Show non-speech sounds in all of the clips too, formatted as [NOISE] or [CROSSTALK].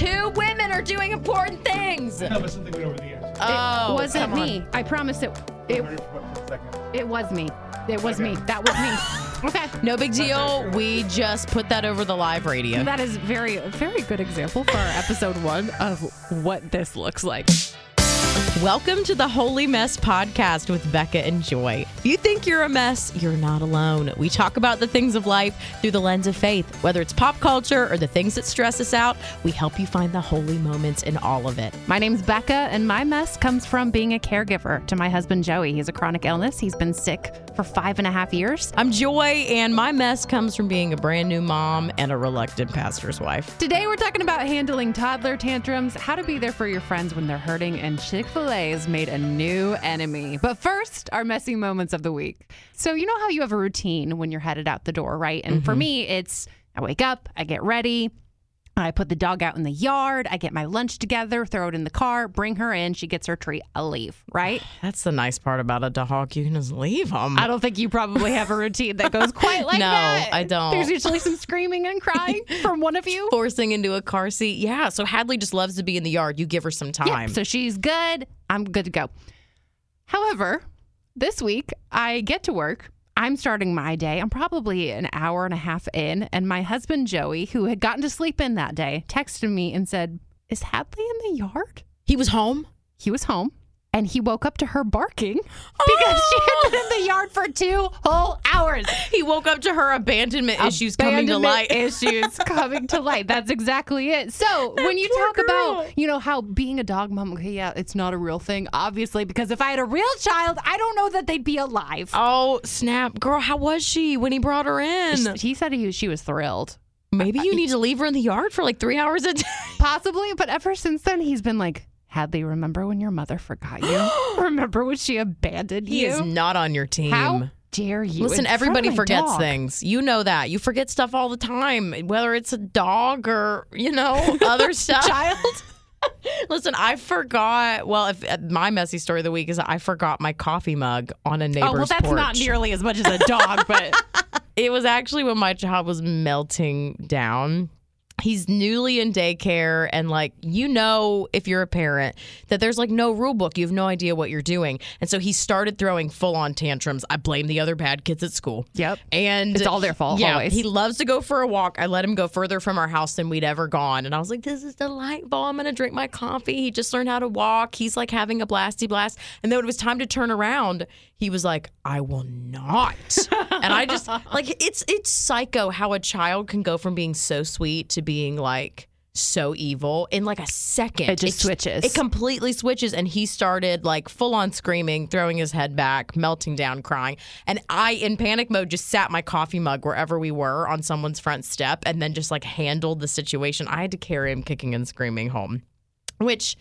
two women are doing important things. No, but something went over the edge. Oh, it wasn't come on. me. I promise it. It, it for a second. it was me. It was me. That was me. [LAUGHS] Okay. No big deal. We just put that over the live radio. That is very, very good example for our episode one of what this looks like. Welcome to the Holy Mess podcast with Bekah and Joy. If you think you're a mess, you're not alone. We talk about the things of life through the lens of faith. Whether it's pop culture or the things that stress us out, we help you find the holy moments in all of it. My name's Bekah, and my mess comes from being a caregiver to my husband Joey. He's a chronic illness. He's been sick for five and a half years. I'm Joy, and my mess comes from being a brand new mom and a reluctant pastor's wife. Today, we're talking about handling toddler tantrums, how to be there for your friends when they're hurting, and Chick fil Has made a new enemy. But first, our messy moments of the week. So, you know how you have a routine when you're headed out the door, right? And for mm-hmm. me, it's I wake up, I get ready. I put the dog out in the yard. I get my lunch together, throw it in the car, bring her in. She gets her treat. I leave, right? [SIGHS] That's the nice part about a dog. You can just leave them. I don't think you probably have a routine that goes quite [LAUGHS] like No, that. No, I don't. There's usually some screaming and crying [LAUGHS] from one of you. Forcing into a car seat. Yeah. So Hadley just loves to be in the yard. You give her some time. Yeah, so she's good. I'm good to go. However, this week I get to work. I'm starting my day. I'm probably an hour and a half in, and my husband Joey, who had gotten to sleep in that day, texted me and said, "Is Hadley in the yard?" he was home. He was home, and he woke up to her barking [LAUGHS] because she had been in the yard for two whole hours. He woke up to her abandonment issues coming to light. [LAUGHS] Issues [LAUGHS] coming to light. That's exactly it. So when you talk girl. about, you know, how being a dog mom, okay, yeah, it's not a real thing, obviously, because if I had a real child, I don't know that they'd be alive. Oh, snap. Girl, how was she when he brought her in? He said he, she was thrilled. Maybe you need to leave her in the yard for like three hours a day. Possibly, but ever since then, he's been like, Hadley, remember when your mother forgot you? [GASPS] remember when she abandoned He you? He is not on your team. How dare you? Listen, everybody forgets dog. things. You know that. You forget stuff all the time, whether it's a dog or, you know, other [LAUGHS] stuff. Child? [LAUGHS] Listen, I forgot. Well, if uh, my messy story of the week is I forgot my coffee mug on a neighbor's Oh, well, that's porch. not nearly as much as a dog, but [LAUGHS] It was actually when my child was melting down. He's newly in daycare, and like, you know, if you're a parent, that there's like no rule book. You have no idea what you're doing. And so he started throwing full on tantrums. I blame the other bad kids at school. Yep. And It's all their fault, Yeah. always. He loves to go for a walk. I let him go further from our house than we'd ever gone. And I was like, this is delightful. I'm going to drink my coffee. He just learned how to walk. He's like having a blasty blast. And then when it was time to turn around, he was like, I will not. [LAUGHS] and I just like it's it's psycho how a child can go from being so sweet to being like so evil in like a second. It just switches. It completely switches and he started like full on screaming, throwing his head back, melting down, crying. And I in panic mode just sat my coffee mug wherever we were on someone's front step and then just like handled the situation. I had to carry him kicking and screaming home. Which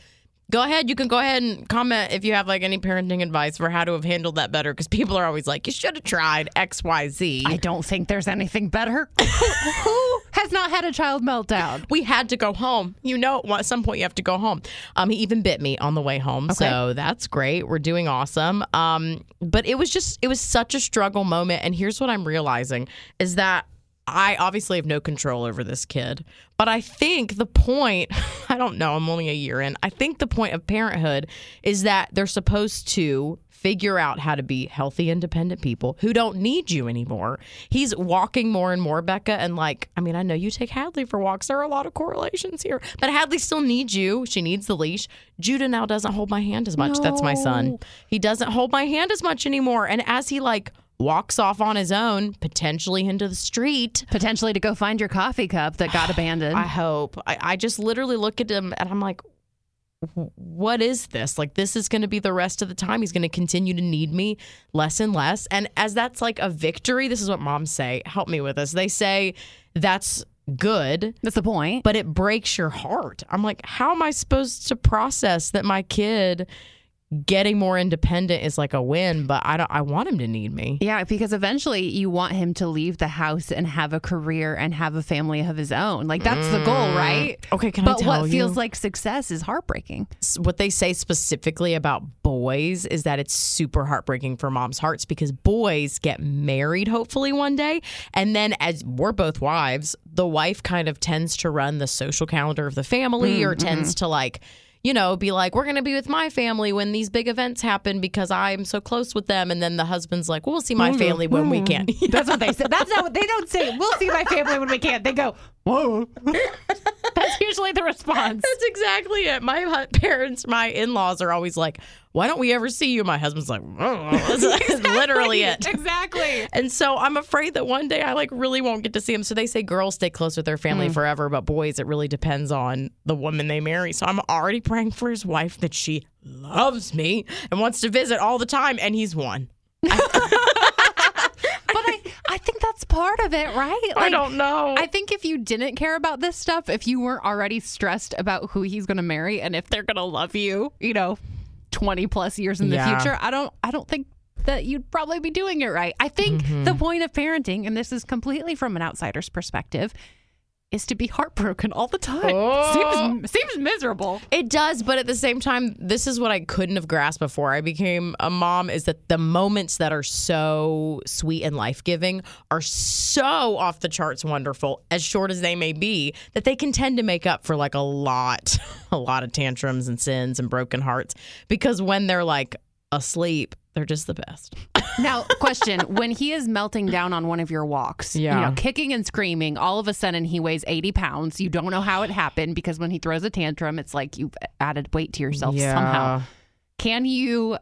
go ahead, you can go ahead and comment if you have like any parenting advice for how to have handled that better because people are always like, you should have tried XYZ. I don't think there's anything better. who, [LAUGHS] who has not had a child meltdown? we had to go home. You know, at some point you have to go home. Um, he even bit me on the way home, so that's great. We're doing awesome. Um, but it was just, it was such a struggle moment. And here's what I'm realizing is that I obviously have no control over this kid, but I think the point, [LAUGHS] I don't know, I'm only a year in. I think the point of parenthood is that they're supposed to figure out how to be healthy, independent people who don't need you anymore. He's walking more and more, Bekah. And like, I mean, I know you take Hadley for walks. There are a lot of correlations here, but Hadley still needs you. She needs the leash. Judah now doesn't hold my hand as much. That's my son. He doesn't hold my hand as much anymore. And as he like, walks off on his own, potentially into the street. Potentially to go find your coffee cup that got [SIGHS] abandoned. I hope. I, I just literally look at him and I'm like, what is this? Like, this is going to be the rest of the time. He's going to continue to need me less and less. And as that's like a victory, this is what moms say. Help me with this. They say that's good, That's the point. but it breaks your heart. I'm like, how am I supposed to process that my kid getting more independent is like a win, but I don't I want him to need me. Yeah, because eventually you want him to leave the house and have a career and have a family of his own. Like that's the goal, mm. right? Okay, can I but tell what you? feels like success is heartbreaking. what they say specifically about boys is that it's super heartbreaking for moms' hearts because boys get married hopefully one day and then as we're both wives the wife kind of tends to run the social calendar of the family mm, or tends mm-hmm. to like you know be like we're going to be with my family when these big events happen because I'm so close with them and then the husband's like well, we'll see my mm-hmm. family when we mm-hmm. can [LAUGHS] That's what they say. That's not what they don't say. We'll see my family when we can. They go, whoa. [LAUGHS] That's usually the response. That's exactly it. My parents, my in laws are always like, why don't we ever see you? My husband's like, mm, mm, mm. [LAUGHS] that's literally it. Exactly. And so I'm afraid that one day I like really won't get to see him. So they say girls stay close with their family forever, but boys, it really depends on the woman they marry. So I'm already praying for his wife that she loves me and wants to visit all the time. And he's one. [LAUGHS] But I, I think that's part of it, right? I don't know. I think if you didn't care about this stuff, if you weren't already stressed about who he's going to marry and if they're going to love you, you know, 20 plus years in the Yeah. future, I don't I don't think that you'd probably be doing it right. I think Mm-hmm. the point of parenting and this is completely from an outsider's perspective is to be heartbroken all the time. Oh. Seems seems miserable. It does, but at the same time, this is what I couldn't have grasped before I became a mom is that the moments that are so sweet and life giving are so off the charts wonderful, as short as they may be, that they can tend to make up for like a lot, [LAUGHS] a lot of tantrums and sins and broken hearts. Because when they're like asleep, they're just the best. [LAUGHS] Now, question: When he is melting down on one of your walks, you Yeah. know, kicking and screaming, all of a sudden he weighs eighty pounds. You don't know how it happened because when he throws a tantrum, it's like you've added weight to yourself somehow. Can you,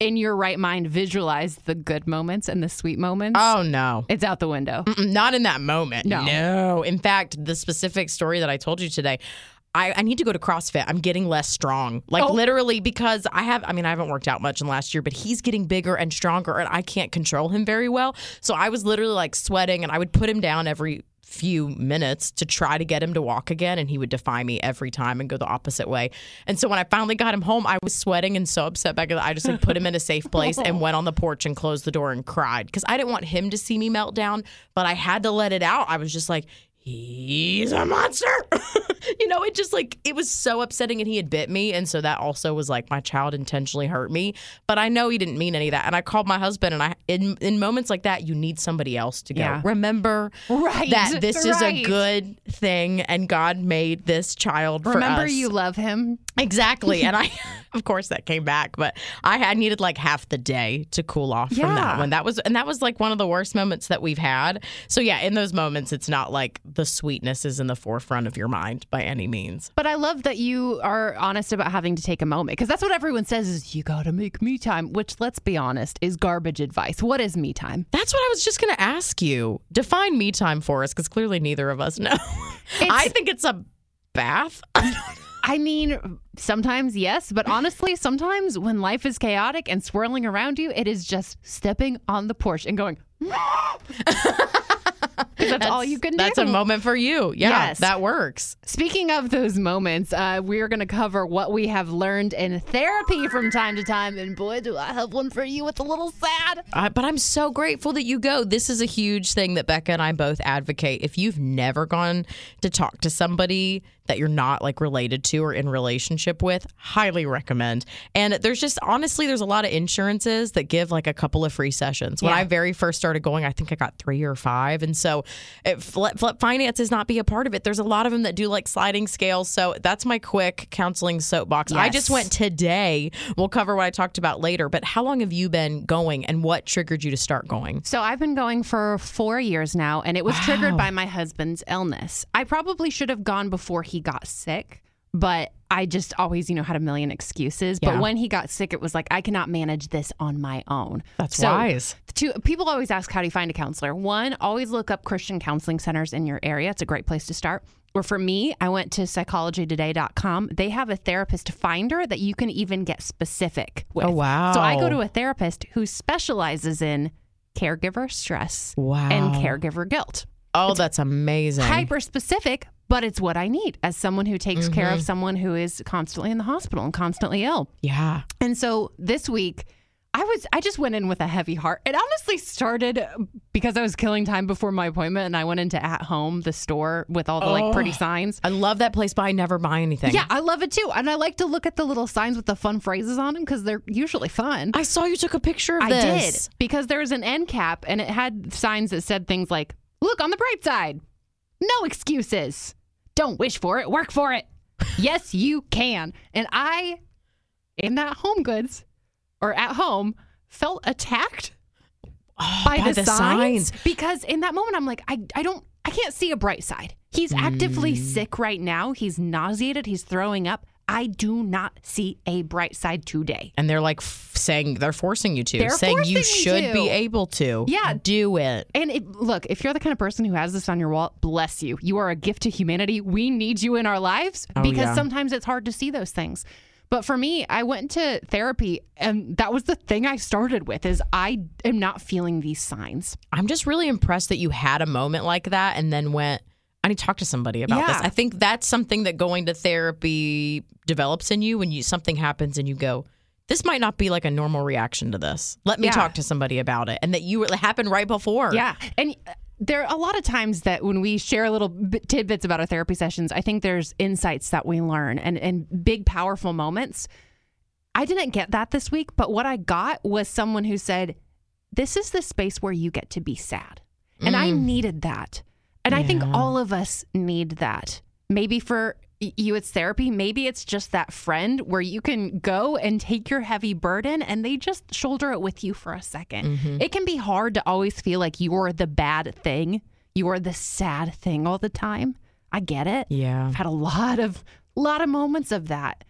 in your right mind, visualize the good moments and the sweet moments? Oh no. it's out the window. Mm-mm, Not in that moment. No. No. In fact, the specific story that I told you today, I, I need to go to CrossFit. I'm getting less strong. Like Oh. literally because I have I mean, I haven't worked out much in the last year, but he's getting bigger and stronger and I can't control him very well. So I was literally like sweating and I would put him down every few minutes to try to get him to walk again and he would defy me every time and go the opposite way. And so when I finally got him home, I was sweating and so upset back I just like put him in a safe place and [LAUGHS] went on the porch and closed the door and cried because I didn't want him to see me melt down, but I had to let it out. I was just like He's a monster. [LAUGHS] you know, it just like it was so upsetting and he had bit me and so that also was like my child intentionally hurt me, but I know he didn't mean any of that. And I called my husband and I in in moments like that you need somebody else to go. Yeah. Remember Right, that this is a good thing and God made this child for Remember, you love him. Exactly. And I, [LAUGHS] [LAUGHS] of course, that came back, but I had needed like half the day to cool off from that one. That was, and that was like one of the worst moments that we've had. So, yeah, in those moments, it's not like the sweetness is in the forefront of your mind by any means. But I love that you are honest about having to take a moment because that's what everyone says is you got to make me time, which let's be honest is garbage advice. What is me time? That's what I was just going to ask you. Define me time for us because clearly neither of us [LAUGHS] know. I think it's a bath. I mean, sometimes yes, but honestly, sometimes when life is chaotic and swirling around you, it is just stepping on the porch and going. [LAUGHS] 'Cause that's, all you can do. That's a moment for you. Yeah, Yes. that works. Speaking of those moments, uh, we're going to cover what we have learned in therapy from time to time. And boy, do I have one for you. It's a little sad. Uh, but I'm so grateful that you go. This is a huge thing that Bekah and I both advocate. If you've never gone to talk to somebody that you're not like related to or in relationship with, highly recommend. And there's just honestly, there's a lot of insurances that give like a couple of free sessions. When Yeah. I very first started going, I think I got three or five. And so if let, let finances not be a part of it, there's a lot of them that do like sliding scales. So that's my quick counseling soapbox. I just went today. We'll cover what I talked about later. But how long have you been going and what triggered you to start going? So I've been going for four years now, and it was triggered by my husband's illness. I probably should have gone before he got sick, but I just always, you know, had a million excuses. Yeah. But when he got sick, it was like I cannot manage this on my own. That's So, wise. Two, people always ask how do you find a counselor. One, always look up Christian counseling centers in your area. It's a great place to start. Or for me, I went to psychologytoday.com. They have a therapist finder that you can even get specific with. Oh, wow. So I go to a therapist who specializes in caregiver stress Wow. and caregiver guilt. Oh, that's amazing. Hyper specific, but it's what I need as someone who takes care Mm-hmm. of someone who is constantly in the hospital and constantly ill. Yeah. And so this week, I was I just went in with a heavy heart. It honestly started because I was killing time before my appointment, and I went into At Home, the store with all the like pretty signs. I love that place, but I never buy anything. Yeah, I love it too, and I like to look at the little signs with the fun phrases on them because they're usually fun. I saw you took a picture of I this. did because there was an end cap, and it had signs that said things like, "Look on the bright side, no excuses, don't wish for it, work for it. yes, you can." And I, in that Home Goods or at home, felt attacked by, Oh, by the, the signs, signs. because in that moment I'm like, I, I don't, I can't see a bright side. He's actively Mm. sick right now. He's nauseated. He's throwing up. I do not see a bright side today. And they're like f- saying they're forcing you to, They're saying you should to. be able to. Yeah. do it. And it, look, if you're the kind of person who has this on your wall, bless you. You are a gift to humanity. We need you in our lives Oh, because yeah. sometimes it's hard to see those things. But for me, I went to therapy and that was the thing I started with is I am not feeling these signs. I'm just really impressed that you had a moment like that and then went. I need to talk to somebody about this. I think that's something that going to therapy develops in you when you something happens and you go, this might not be like a normal reaction to this. Let me Yeah. talk to somebody about it. And that you it happened right before. Yeah. And uh, there are a lot of times that when we share little bit- tidbits about our therapy sessions, I think there's insights that we learn and, and big, powerful moments. I didn't get that this week, but what I got was someone who said, This is the space where you get to be sad. And I needed that. And I think all of us need that. Maybe for you, it's therapy. Maybe it's just that friend where you can go and take your heavy burden and they just shoulder it with you for a 2nd mm-hmm. It can be hard to always feel like you're the bad thing, you're the sad thing all the time. I get it. Yeah. I've had a lot of lot of moments of that.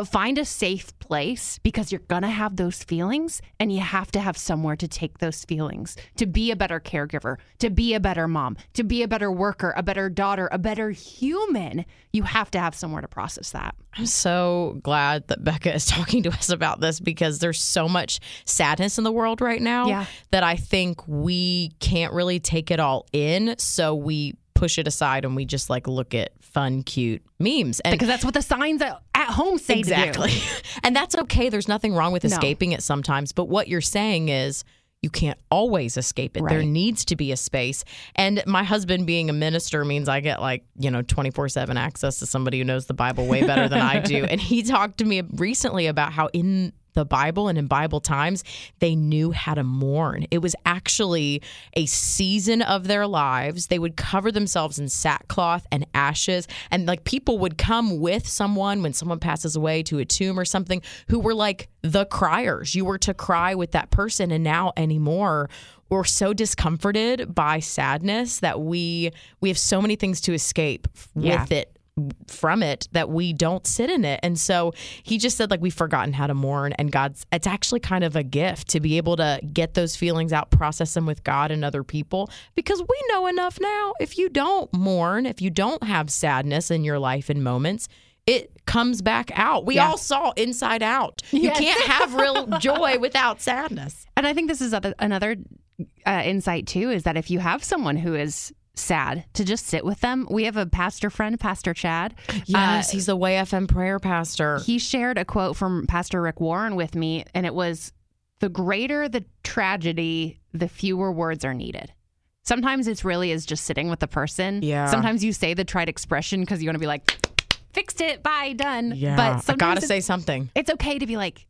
But find a safe place because you're going to have those feelings and you have to have somewhere to take those feelings to be a better caregiver, to be a better mom, to be a better worker, a better daughter, a better human. You have to have somewhere to process that. I'm so glad that Bekah is [LAUGHS] talking to us about this because there's so much sadness in the world right now Yeah. that I think we can't really take it all in. So we push it aside and we just like look at fun, cute memes. And Because that's what the signs at at home say exactly. [LAUGHS] and that's okay. There's nothing wrong with escaping it sometimes. But what you're saying is, you can't always escape it. There needs to be a space. And my husband being a minister means I get like, you know, 24 7 access to somebody who knows the Bible way better than I do. [LAUGHS] And he talked to me recently about how in the Bible and in Bible times, they knew how to mourn. It was actually a season of their lives. They would cover themselves in sackcloth and ashes. And like people would come with someone when someone passes away to a tomb or something who were like the criers. You were to cry with that person. And now anymore, we're so discomforted by sadness that we we have so many things to escape Yeah. with it from it that we don't sit in it. And so he just said like we've forgotten how to mourn and God's it's actually kind of a gift to be able to get those feelings out, process them with God and other people because we know enough now if you don't mourn, if you don't have sadness in your life in moments, it comes back out. We Yeah. all saw Inside Out. You Yes. can't have real [LAUGHS] joy without sadness. And I think this is another uh, insight too is that if you have someone who is sad, to just sit with them. We have a pastor friend, Pastor Chad. Yes, Uh, he's the Way FM prayer pastor. he shared a quote from Pastor Rick Warren with me, and it was The greater the tragedy, the fewer words are needed. Sometimes it's really is just sitting with the person. Yeah. Sometimes you say the trite expression because you want to be like, fixed it, bye, done. yeah, But I sometimes gotta say something. it's okay to be like,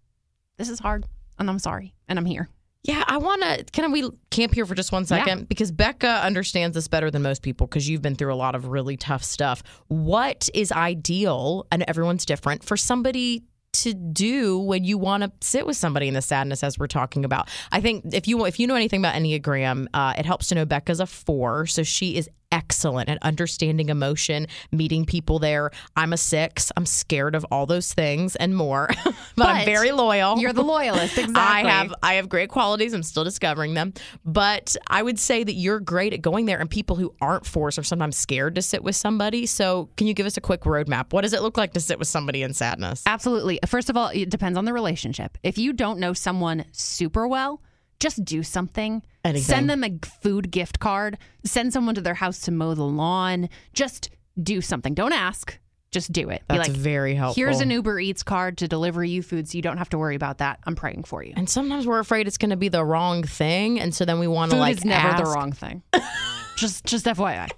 this is hard, and I'm sorry, and I'm here. Yeah, I want to. Can we camp here for just one second? Because Bekah understands this better than most people because you've been through a lot of really tough stuff. What is ideal, and everyone's different, for somebody to do when you want to sit with somebody in the sadness as we're talking about? I think if you if you know anything about Enneagram, uh, it helps to know Bekah's a four, so she is excellent at understanding emotion, meeting people there. I'm a six. I'm scared of all those things and more, [LAUGHS] but, I'm very loyal. You're the loyalist, [LAUGHS] exactly. I have I have great qualities. I'm still discovering them. But I would say that you're great at going there and people who aren't forced are sometimes scared to sit with somebody. So can you give us a quick roadmap? What does it look like to sit with somebody in sadness? Absolutely. First of all, it depends on the relationship. If you don't know someone super well, just do something. Anything. Send them a food gift card. Send someone to their house to mow the lawn. Just do something. Don't ask, just do it. That's like, very helpful. here's an Uber Eats card to deliver you food so you don't have to worry about that. I'm praying for you. And sometimes we're afraid it's going to be the wrong thing, and so then we want to Food like is never the wrong thing. [LAUGHS] just just FYI.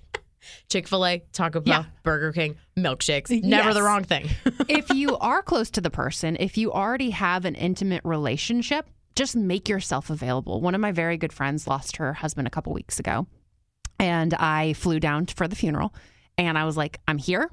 Chick Fil A, Taco Bell, Yeah. Burger King, milkshakes. Never Yes. the wrong thing. if you [LAUGHS] are close to the person, if you already have an intimate relationship, just make yourself available. One of my very good friends lost her husband a couple weeks ago, and I flew down for the funeral. And I was like, I'm here,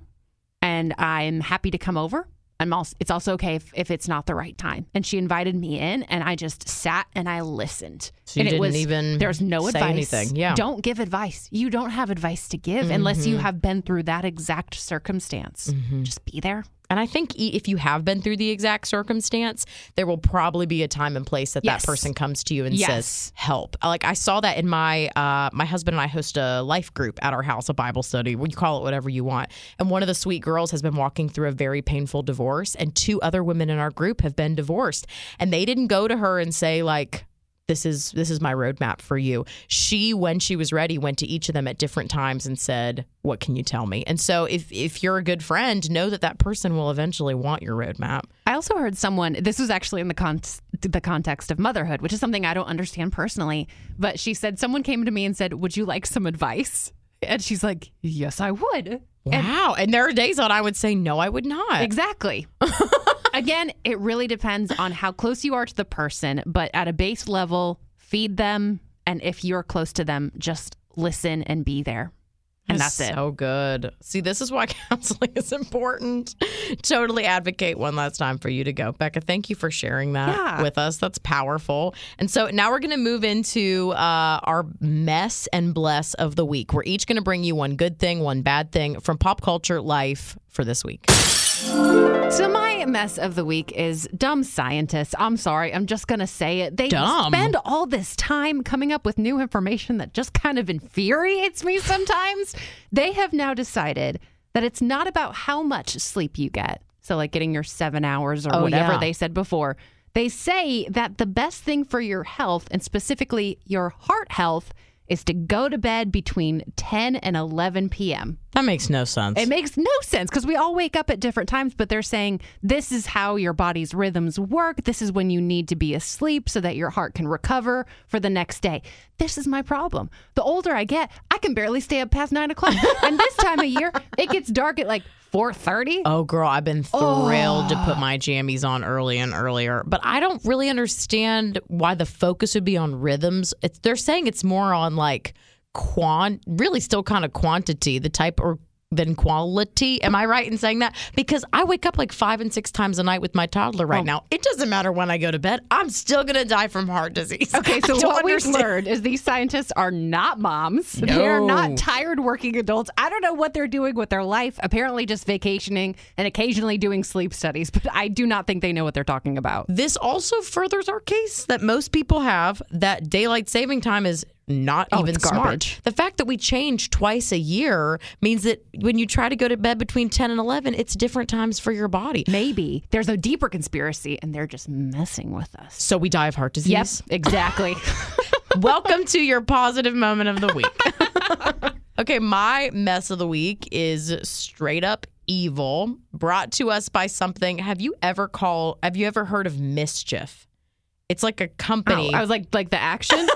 and I'm happy to come over. I'm also, it's also okay if, if it's not the right time. And she invited me in, and I just sat and I listened. So you and it didn't was, even there's no say advice. anything. Yeah. Don't give advice. You don't have advice to give unless Mm-hmm. you have been through that exact circumstance. Just be there. And I think if you have been through the exact circumstance, there will probably be a time and place that Yes. that person comes to you and Yes. says, "Help!" Like I saw that in my uh, my husband and I host a life group at our house, a Bible study. You call it whatever you want. And one of the sweet girls has been walking through a very painful divorce, and two other women in our group have been divorced, and they didn't go to her and say like. This is this is my roadmap for you. She, when she was ready, went to each of them at different times and said, "What can you tell me?" And so, if if you're a good friend, know that that person will eventually want your roadmap. I also heard someone. This was actually in the con- the context of motherhood, which is something I don't understand personally. But she said someone came to me and said, "Would you like some advice?" And she's like, "Yes, I would." Wow. And there are days that I would say, no, I would not. Exactly. [LAUGHS] Again, it really depends on how close you are to the person, but at a base level, feed them, and if you're close to them, just listen and be there. And that's it. So good. See, this is why [LAUGHS] counseling is important. totally advocate one last time for you to go. Bekah, thank you for sharing that Yeah. with us. That's powerful. And so now we're going to move into uh, our mess and bless of the week. We're each going to bring you one good thing, one bad thing from pop culture life for this week. So my mess of the week is dumb scientists. I'm sorry, I'm just gonna say it. They Dumb? spend all this time coming up with new information that just kind of infuriates me sometimes. they have now decided that it's not about how much sleep you get. So like getting your seven hours or Oh, whatever yeah. they said before. They say that the best thing for your health and specifically your heart health is to go to bed between 10 and 11 p.m. That makes no sense. It makes no sense because we all wake up at different times, but they're saying this is how your body's rhythms work. This is when you need to be asleep so that your heart can recover for the next day. This is my problem. The older I get, can barely stay up past nine o'clock. [LAUGHS] and this time of year, it gets dark at like 4.30. Oh, girl, I've been thrilled to Oh. put my jammies on early and earlier, but I don't really understand why the focus would be on rhythms. It's, they're saying it's more on like quant, really still kind of quantity, the type or than quality. Am I right in saying that? Because I wake up like five and six times a night with my toddler Oh. right now. It doesn't matter when I go to bed. I'm still gonna die from heart disease. Okay, [LAUGHS] so what we've learned is these scientists are not moms. They're not tired working adults. I don't know what they're doing with their life. Apparently, just vacationing and occasionally doing sleep studies, but I do not think they know what they're talking about. This also furthers our case that most people have that daylight saving time is not Oh, even smart. The fact that we change twice a year means that when you try to go to bed between 10 and 11, it's different times for your body. Maybe there's a deeper conspiracy and they're just messing with us. So we die of heart disease. Yes, exactly. [LAUGHS] [LAUGHS] Welcome to your positive moment of the week. [LAUGHS] okay, my mess of the week is straight up evil, brought to us by something. Have you ever called have you ever heard of mischief? It's like a company. Oh, I was like, like the action.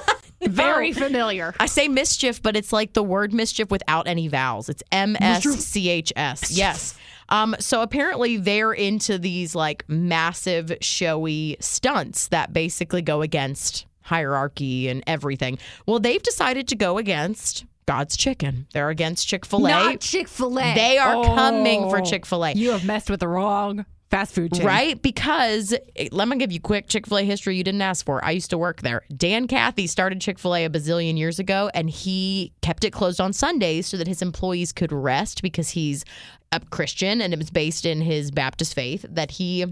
[LAUGHS] Very familiar. I say mischief, but it's like the word mischief without any vowels. It's M S C H F. Yes. Um, so apparently they're into these like massive, showy stunts that basically go against hierarchy and everything. Well, they've decided to go against God's chicken. They're against Chick fil A. Not Chick Fil A. They are coming for Chick fil A. You have messed with the wrong fast food chain. Right? Because eh, let me give you quick Chick fil A history you didn't ask for. I used to work there. Dan Cathy started Chick fil A a bazillion years ago, and he kept it closed on Sundays so that his employees could rest because he's a Christian and it was based in his Baptist faith that he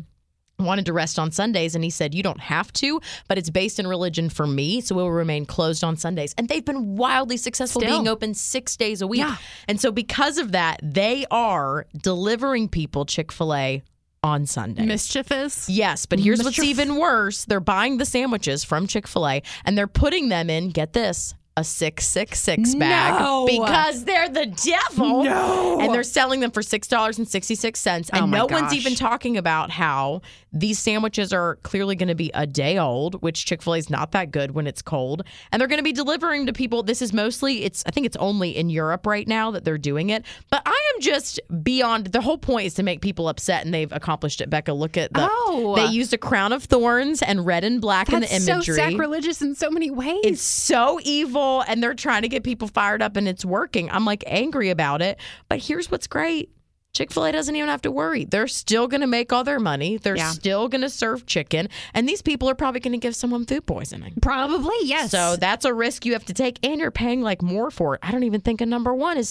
wanted to rest on Sundays and he said you don't have to but it's based in religion for me so it will remain closed on Sundays and they've been wildly successful Still. being open 6 days a week Yeah. and so because of that they are delivering people Chick-fil-A on Sunday. Mischievous. Yes, but here's what's even worse. They're buying the sandwiches from Chick fil A and they're putting them in, get this, a 666 bag No. because they're the devil. No. And they're selling them for $6.66. And Oh no one's even talking about how these sandwiches are clearly going to be a day old, which Chick fil A is not that good when it's cold. And they're going to be delivering to people. This is mostly, it's, I think it's only in Europe right now that they're doing it. But just beyond, the whole point is to make people upset, and they've accomplished it. Bekah, look at the, Oh. they used a crown of thorns and red and black in the That's imagery. so sacrilegious in so many ways. It's so evil, and they're trying to get people fired up, and it's working. I'm like angry about it. But here's what's great Chick fil A doesn't even have to worry. They're still going to make all their money, they're Yeah. still going to serve chicken, and these people are probably going to give someone food poisoning. Probably, yes. So that's a risk you have to take, and you're paying like more for it. I don't even think a number one is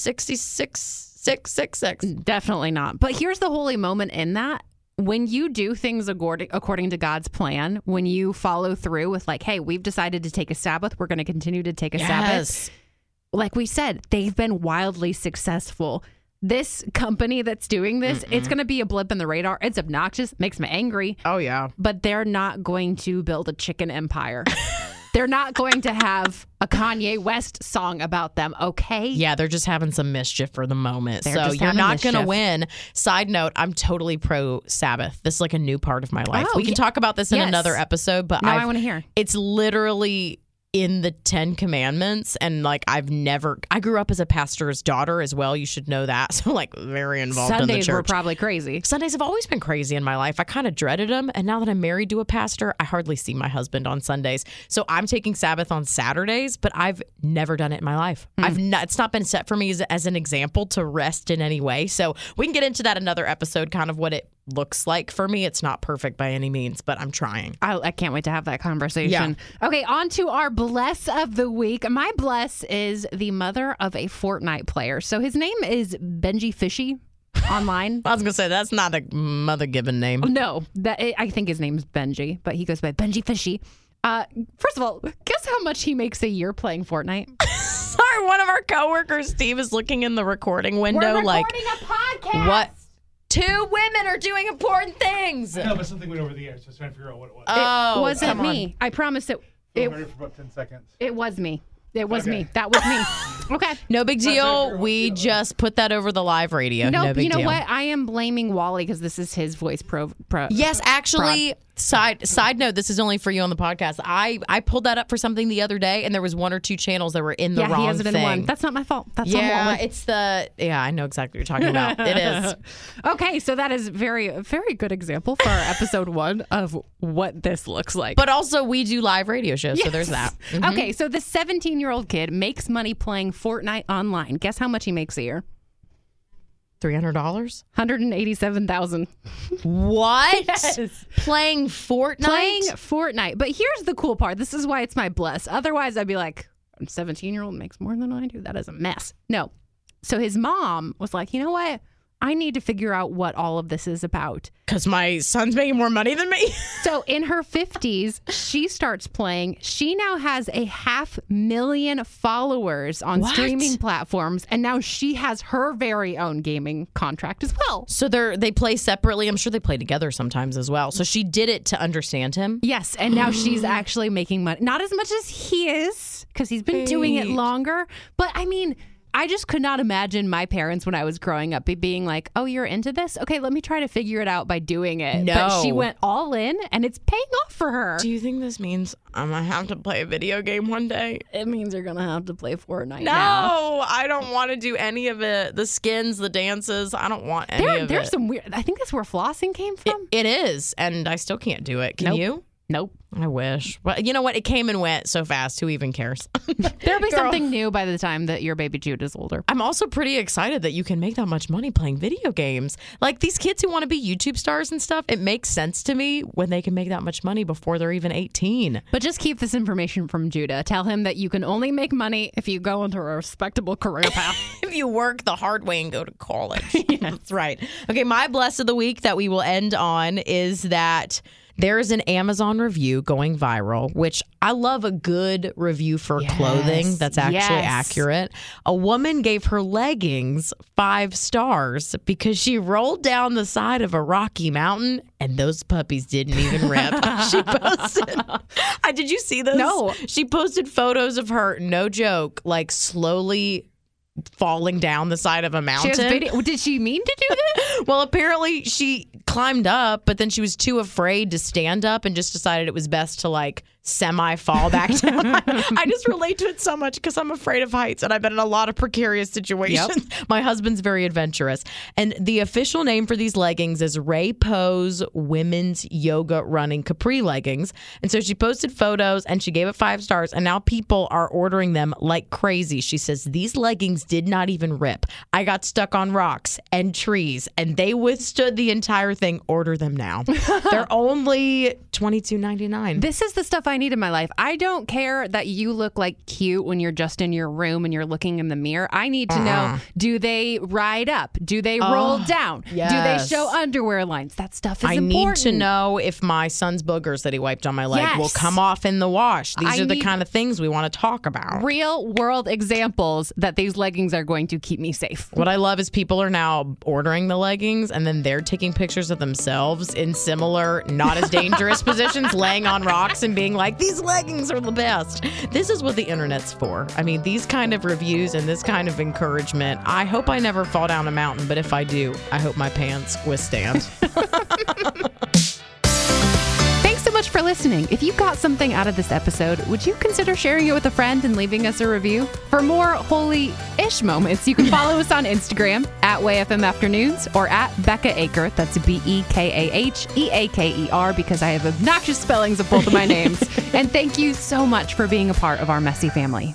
66666. Definitely not. But here's the holy moment in that. When you do things according, according to God's plan, when you follow through with, like, hey, we've decided to take a Sabbath, we're going to continue to take a Sabbath. Like we said, they've been wildly successful. This company that's doing this, it's going to be a blip in the radar. It's obnoxious, makes me angry, Oh, yeah. but they're not going to build a chicken empire. [LAUGHS] they're not going to have a Kanye West song about them, okay? Yeah, they're just having some mischief for the moment. They're so you're not going to win. Side note, I'm totally pro Sabbath. This is like a new part of my life. Oh, we can yeah. talk about this in Yes. another episode, but No, I I've- want to hear. it's literally in the 10 commandments and like I've never I grew up as a pastor's daughter as well. You should know that. [LAUGHS] So like very involved in the Sundays church. were probably crazy. Sundays have always been crazy in my life. I kind of dreaded them. And now that I'm married to a pastor, I hardly see my husband on Sundays. So I'm taking Sabbath on Saturdays, but I've never done it in my life. Hmm. I've not, it's not been set for me as, as an example to rest in any way. So we can get into that another episode, kind of what it looks like for me. It's not perfect by any means, but I'm trying. I, I can't wait to have that conversation. Yeah. Okay, on to our bless of the week. My bless is the mother of a Fortnite player. So his name is Benjy Fishy online. [LAUGHS] I was going to say, that's not a mother given name. no, that I think his name's Benjy, but he goes by Benjy Fishy. Uh, first of all, guess how much he makes a year playing Fortnite? [LAUGHS] Sorry, one of our coworkers, Steve, is looking in the recording window like, a podcast. what? Two women are doing important things. No, but something went over the air, so I was trying to figure out what it was. Oh, it wasn't come on. me. I promise it. I It, heard it for about 10 seconds. it was me. It was Okay. me. That was me. [LAUGHS] Okay. No big deal. We just put that over the live radio. No, no big you know deal. what? I am blaming Wally because this is his voice pro. pro Yes, actually, side side note, this is only for you on the podcast. I I pulled that up for something the other day, and there was one or two channels that were in the yeah, wrong he has it in thing. one. That's not my fault. That's on yeah, Wally. it's the yeah. I know exactly what you're talking about. it is. [LAUGHS] Okay, so that is very, very good example for episode [LAUGHS] one of what this looks like. But also, we do live radio shows, so there's that. Mhm. Okay, so the 17 year old kid makes money playing Fortnite online. Guess how much he makes a year? Three hundred dollars. 187,000. What? Yes. Playing Fortnite. Playing Fortnite. But here's the cool part. This is why it's my bless. Otherwise, I'd be like, a 17 year old makes more than I do. That is a mess. No. So his mom was like, you know what? I need to figure out what all of this is about. because my son's making more money than me. [LAUGHS] So in her 50s, she starts playing. She now has a half million followers on What? streaming platforms, and now she has her very own gaming contract as well. So they're they play separately. I'm sure they play together sometimes as well. So she did it to understand him. Yes, and now she's [GASPS] actually making money. Not as much as he is, because he's been doing it longer. But I mean, I just could not imagine my parents when I was growing up be- being like, "Oh, you're into this? Okay, let me try to figure it out by doing it." But she went all in, and it's paying off for her. Do you think this means I'm gonna have to play a video game one day? It means you're gonna have to play Fortnite No, now. I don't want to do any of it. The skins, the dances, I don't want any There, of there's it. There's some weird. I think that's where flossing came from. it is, and I still can't do it. Can Nope. you? Nope. I wish. But you know what? It came and went so fast. Who even cares? [LAUGHS] There'll be Girl. something new by the time that your baby Jude is older. I'm also pretty excited that you can make that much money playing video games. Like these kids who want to be YouTube stars and stuff, it makes sense to me when they can make that much money before they're even 18. But just keep this information from Judah. Tell him that you can only make money if you go into a respectable career [LAUGHS] path. if you work the hard way and go to college. [LAUGHS] That's right. Okay, my bless of the week that we will end on is that There is an Amazon review going viral, which I love a good review for clothing that's actually yes. accurate. A woman gave her leggings five stars because she rolled down the side of a rocky mountain and those puppies didn't even rip. [LAUGHS] she posted. [LAUGHS] I did you see those? No. She posted photos of her, no joke, like slowly falling down the side of a She mountain. has video. Did she mean to do this? [LAUGHS] Well, apparently she climbed up, but then she was too afraid to stand up and just decided it was best to like semi fall back [LAUGHS] down. I just relate to it so much because I'm afraid of heights and I've been in a lot of precarious situations. My husband's very adventurous. And the official name for these leggings is Raypose Women's Yoga Running Capri Leggings. And so she posted photos and she gave it five stars. And now people are ordering them like crazy. She says, These leggings did not even rip. I got stuck on rocks and trees and they withstood the entire thing. Order them now. [LAUGHS] They're only $22.99. This is the stuff I need in my life. I don't care that you look like cute when you're just in your room and you're looking in the mirror. I need to Uh-uh. know do they ride up? Do they roll down? Do they show underwear lines? That stuff is I important. need to know if my son's boogers that he wiped on my leg will come off in the wash. These I are the kind of things we want to talk about. Real world examples that these leggings are going to keep me safe. What I love is people are now ordering the leggings and then they're taking pictures of themselves in similar, not as dangerous [LAUGHS] positions, laying on rocks and being like, these leggings are the best. This is what the internet's for. I mean, these kind of reviews and this kind of encouragement. I hope I never fall down a mountain, but if I do, I hope my pants withstand. [LAUGHS] Thanks so much for listening. If you got something out of this episode, would you consider sharing it with a friend and leaving us a review? For more holy ish moments, you can [LAUGHS] follow us on Instagram at WayFM Afternoons or at Bekah Eaker. That's B E K A H E A K E R because I have obnoxious spellings of both of my names. [LAUGHS] and thank you so much for being a part of our messy family.